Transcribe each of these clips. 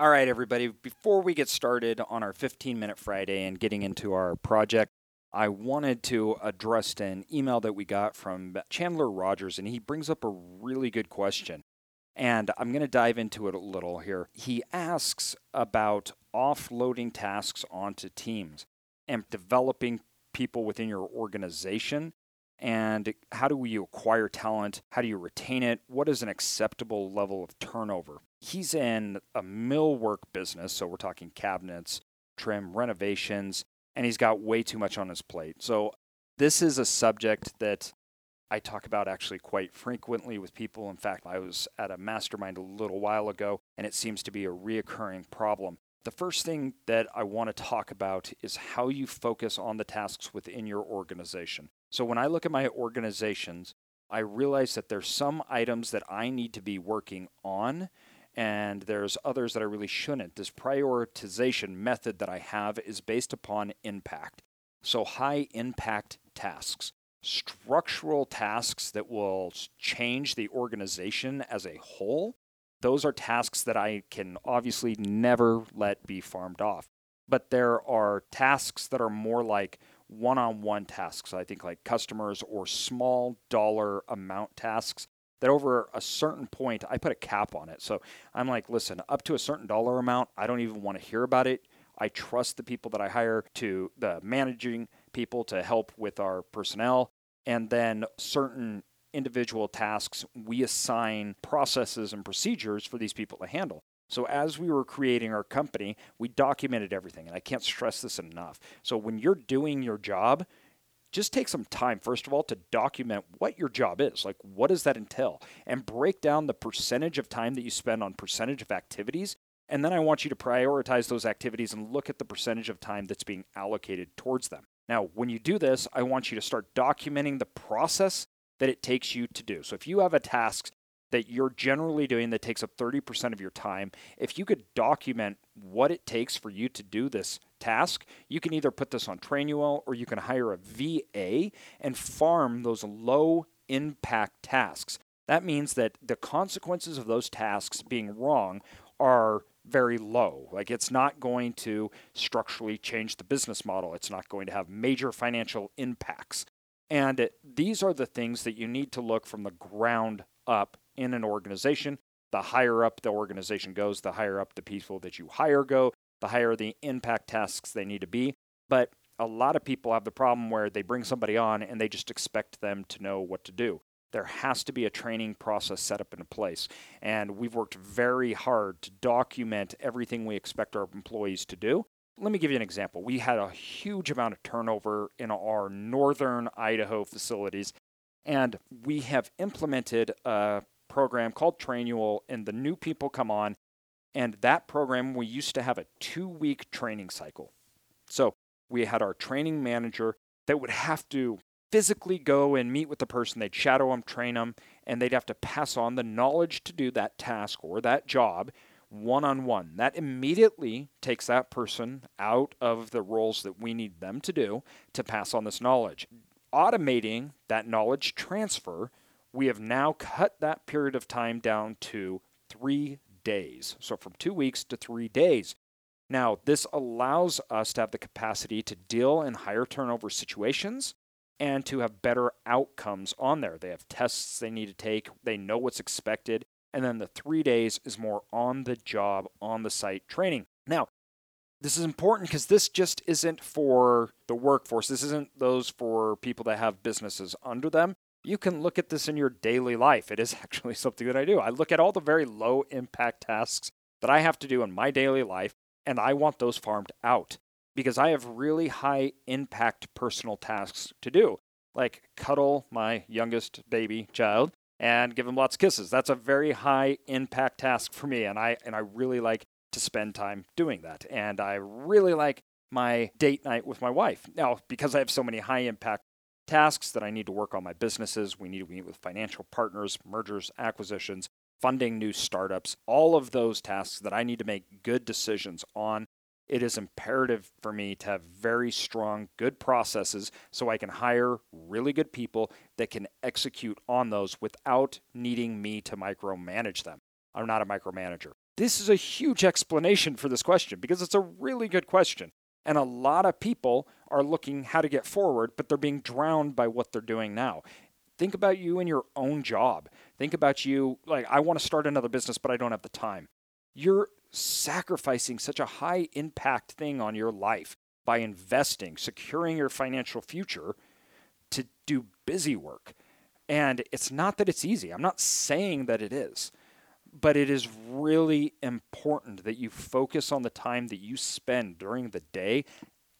All right, everybody, before we get started on our 15 minute Friday and getting into our project, I wanted to address an email that we got from Chandler Rogers, and he brings up a really good question. And I'm going to dive into it a little here. He asks about offloading tasks onto teams and developing people within your organization. And how do you acquire talent? How do you retain it? What is an acceptable level of turnover? he's in a millwork business, so we're talking cabinets, trim, renovations, and he's got way too much on his plate. So this is a subject that I talk about actually quite frequently with people. In fact, I was at a mastermind a little while ago, and it seems to be a reoccurring problem. The first thing that I want to talk about is how you focus on the tasks within your organization. So when I look at my organizations, I realize that there's some items that I need to be working on and there's others that I really shouldn't. This prioritization method that I have is based upon impact. So, high impact tasks, structural tasks that will change the organization as a whole, those are tasks that I can obviously never let be farmed off. But there are tasks that are more like one on one tasks, I think like customers or small dollar amount tasks that over a certain point, I put a cap on it. So I'm like, listen, up to a certain dollar amount, I don't even want to hear about it. I trust the people that I hire to the managing people to help with our personnel. And then certain individual tasks, we assign processes and procedures for these people to handle. So as we were creating our company, we documented everything. And I can't stress this enough. So when you're doing your job, just take some time, first of all, to document what your job is. Like, what does that entail? And break down the percentage of time that you spend on percentage of activities. And then I want you to prioritize those activities and look at the percentage of time that's being allocated towards them. Now, when you do this, I want you to start documenting the process that it takes you to do. So if you have a task that you're generally doing that takes up 30% of your time, if you could document what it takes for you to do this task, you can either put this on Trainual or you can hire a VA and farm those low impact tasks. That means that the consequences of those tasks being wrong are very low. Like it's not going to structurally change the business model, it's not going to have major financial impacts. And these are the things that you need to look from the ground up in an organization. The higher up the organization goes, the higher up the people that you hire go, the higher the impact tasks they need to be. But a lot of people have the problem where they bring somebody on and they just expect them to know what to do. There has to be a training process set up in place. And we've worked very hard to document everything we expect our employees to do. Let me give you an example. We had a huge amount of turnover in our northern Idaho facilities, and we have implemented a program called Trainual, and the new people come on and that program, we used to have a two week training cycle. So we had our training manager that would have to physically go and meet with the person. They'd shadow them, train them, and they'd have to pass on the knowledge to do that task or that job one on one. That immediately takes that person out of the roles that we need them to do to pass on this knowledge. Automating that knowledge transfer, we have now cut that period of time down to three days. So from two weeks to three days. Now, this allows us to have the capacity to deal in higher turnover situations and to have better outcomes on there. They have tests they need to take, they know what's expected, and then the three days is more on the job, on the site training. Now, this is important because this just isn't for the workforce. This isn't those for people that have businesses under them you can look at this in your daily life. It is actually something that I do. I look at all the very low impact tasks that I have to do in my daily life, and I want those farmed out because I have really high impact personal tasks to do, like cuddle my youngest baby child and give him lots of kisses. That's a very high impact task for me, and I and I really like to spend time doing that. And I really like my date night with my wife. Now, because I have so many high impact tasks that I need to work on my businesses. We need to meet with financial partners, mergers, acquisitions, funding new startups, all of those tasks that I need to make good decisions on. It is imperative for me to have very strong, good processes so I can hire really good people that can execute on those without needing me to micromanage them. I'm not a micromanager. This is a huge explanation for this question because it's a really good question. And a lot of people are looking how to get forward, but they're being drowned by what they're doing now. Think about you and your own job. Think about you like, I want to start another business, but I don't have the time. You're sacrificing such a high impact thing on your life by investing, securing your financial future to do busy work. And it's not that it's easy. I'm not saying that it is but it is really important that you focus on the time that you spend during the day,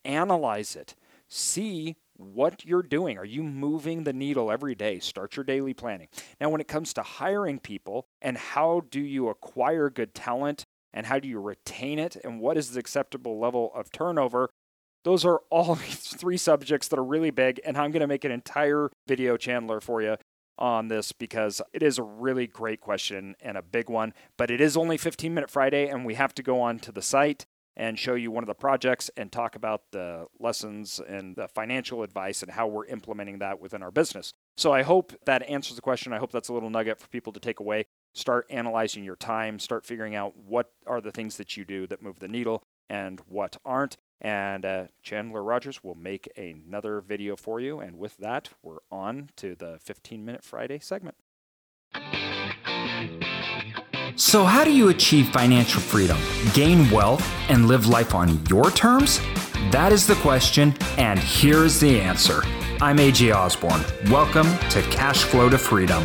analyze it, see what you're doing. Are you moving the needle every day? Start your daily planning. Now, when it comes to hiring people and how do you acquire good talent and how do you retain it and what is the acceptable level of turnover, those are all three subjects that are really big, and I'm going to make an entire video Chandler for you on this because it is a really great question and a big one. But it is only 15 Minute Friday, and we have to go on to the site and show you one of the projects and talk about the lessons and the financial advice and how we're implementing that within our business. So I hope that answers the question. I hope that's a little nugget for people to take away. Start analyzing your time, start figuring out what are the things that you do that move the needle and what aren't. And uh, Chandler Rogers will make another video for you. And with that, we're on to the 15 Minute Friday segment. So, how do you achieve financial freedom, gain wealth, and live life on your terms? That is the question, and here's the answer. I'm AJ Osborne. Welcome to Cash Flow to Freedom.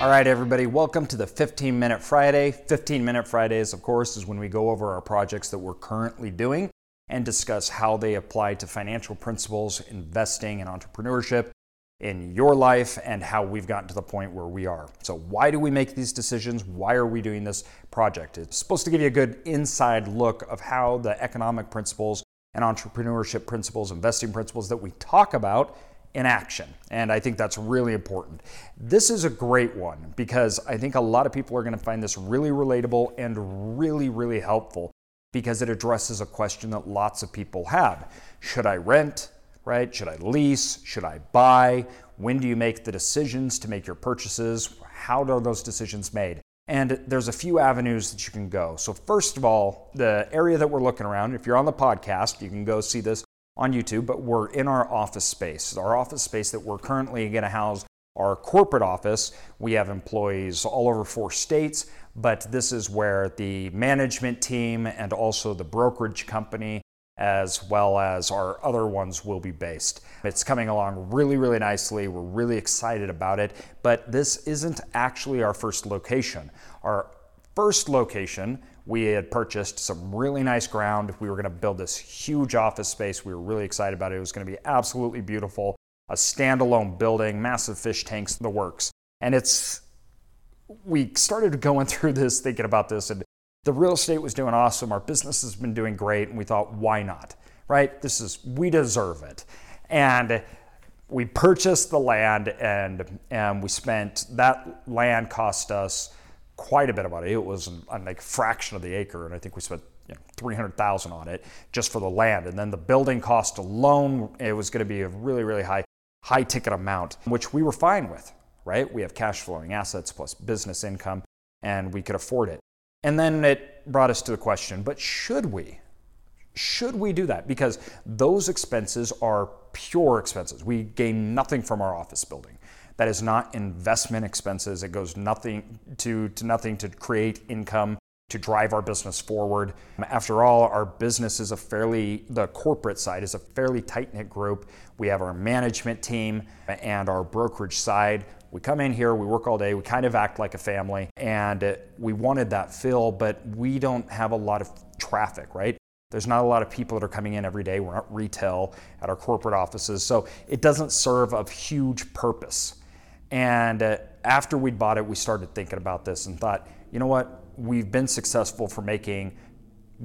All right, everybody, welcome to the 15 Minute Friday. 15 Minute Fridays, of course, is when we go over our projects that we're currently doing and discuss how they apply to financial principles, investing, and entrepreneurship in your life and how we've gotten to the point where we are. So, why do we make these decisions? Why are we doing this project? It's supposed to give you a good inside look of how the economic principles and entrepreneurship principles, investing principles that we talk about in action. And I think that's really important. This is a great one because I think a lot of people are going to find this really relatable and really, really helpful because it addresses a question that lots of people have. Should I rent? Right? Should I lease? Should I buy? When do you make the decisions to make your purchases? How are those decisions made? And there's a few avenues that you can go. So, first of all, the area that we're looking around, if you're on the podcast, you can go see this on YouTube, but we're in our office space. Our office space that we're currently going to house our corporate office. We have employees all over four states, but this is where the management team and also the brokerage company, as well as our other ones, will be based. It's coming along really, really nicely. We're really excited about it, but this isn't actually our first location. Our first location we had purchased some really nice ground. We were going to build this huge office space. We were really excited about it. It was going to be absolutely beautiful, a standalone building, massive fish tanks, the works. And it's, we started going through this, thinking about this, and the real estate was doing awesome. Our business has been doing great. And we thought, why not? Right? This is, we deserve it. And we purchased the land and, and we spent, that land cost us quite a bit of money. It was a like fraction of the acre, and I think we spent you know, 300,000 on it just for the land. And then the building cost alone, it was going to be a really, really high, high ticket amount, which we were fine with, right? We have cash flowing assets plus business income, and we could afford it. And then it brought us to the question, but should we? Should we do that? Because those expenses are pure expenses. We gain nothing from our office building. That is not investment expenses. It goes nothing to, to nothing to create income to drive our business forward. After all, our business is a fairly, the corporate side is a fairly tight knit group. We have our management team and our brokerage side. We come in here, we work all day, we kind of act like a family, and we wanted that fill, but we don't have a lot of traffic, right? There's not a lot of people that are coming in every day. We're not retail at our corporate offices, so it doesn't serve a huge purpose. And uh, after we'd bought it, we started thinking about this and thought, you know what? We've been successful for making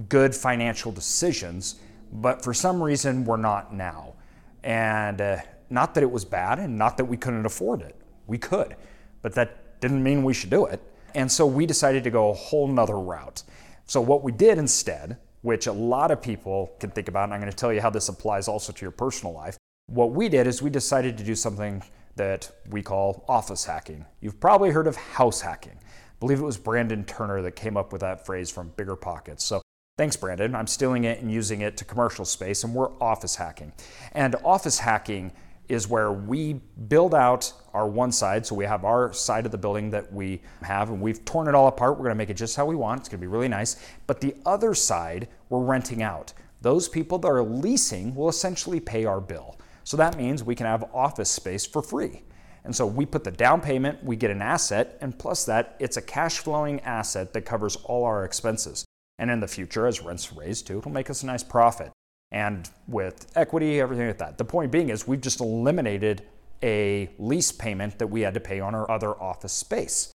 good financial decisions, but for some reason, we're not now. And uh, not that it was bad and not that we couldn't afford it. We could, but that didn't mean we should do it. And so we decided to go a whole nother route. So what we did instead, which a lot of people can think about, and I'm going to tell you how this applies also to your personal life. What we did is we decided to do something that we call office hacking. You've probably heard of house hacking, I believe it was Brandon Turner that came up with that phrase from Bigger Pockets. So Thanks, Brandon. I'm stealing it and using it to commercial space, and we're office hacking. And office hacking is where we build out our one side. So we have our side of the building that we have, and we've torn it all apart. We're to make it just how we want. It's to be really nice. But the other side, we're renting out. Those people that are leasing will essentially pay our bill. So that means we can have office space for free. And so we put the down payment, we get an asset, and plus that, it's a cash flowing asset that covers all our expenses. And in the future, as rents raise too, it'll make us a nice profit. And with equity, everything like that. The point being is we've just eliminated a lease payment that we had to pay on our other office space.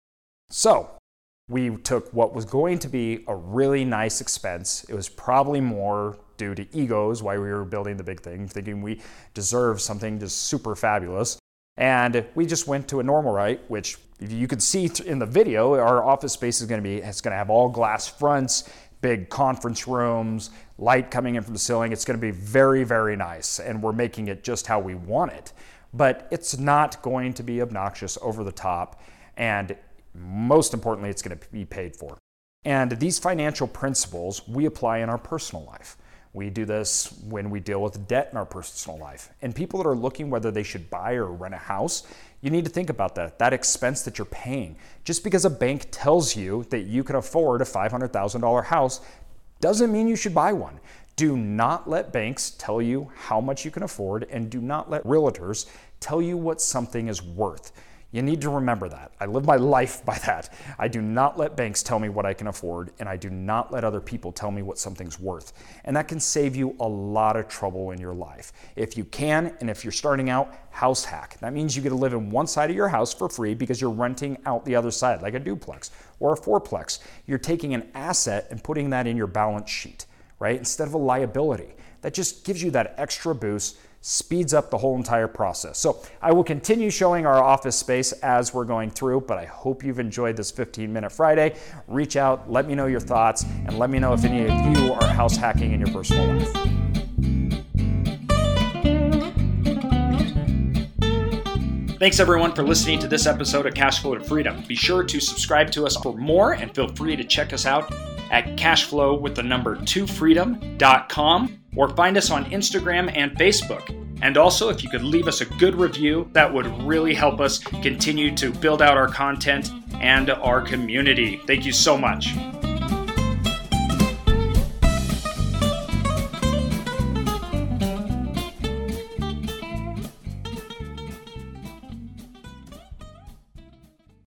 So we took what was going to be a really nice expense. It was probably more due to egos why we were building the big thing, thinking we deserve something just super fabulous. And we just went to a normal right, which you could see in the video, our office space is going to be, it's going to have all glass fronts big conference rooms, light coming in from the ceiling. It's going to be very, very nice, and we're making it just how we want it. But it's not going to be obnoxious, over the top, and most importantly, it's going to be paid for. And these financial principles we apply in our personal life. We do this when we deal with debt in our personal life. And people that are looking whether they should buy or rent a house, you need to think about that, that expense that you're paying. Just because a bank tells you that you can afford a $500,000 house doesn't mean you should buy one. Do not let banks tell you how much you can afford, and do not let realtors tell you what something is worth. You need to remember that. I live my life by that. I do not let banks tell me what I can afford, and I do not let other people tell me what something's worth. And that can save you a lot of trouble in your life. If you can, and if you're starting out, house hack. That means you get to live in one side of your house for free because you're renting out the other side, like a duplex or a fourplex. You're taking an asset and putting that in your balance sheet, right? Instead of a liability. That just gives you that extra boost speeds up the whole entire process. So I will continue showing our office space as we're going through, but I hope you've enjoyed this 15 minute Friday. Reach out, let me know your thoughts, and let me know if any of you are house hacking in your personal life. Thanks everyone for listening to this episode of Cashflow to Freedom. Be sure to subscribe to us for more and feel free to check us out at cashflow with the number 2freedom.com or find us on Instagram and Facebook. And also, if you could leave us a good review, that would really help us continue to build out our content and our community. Thank you so much.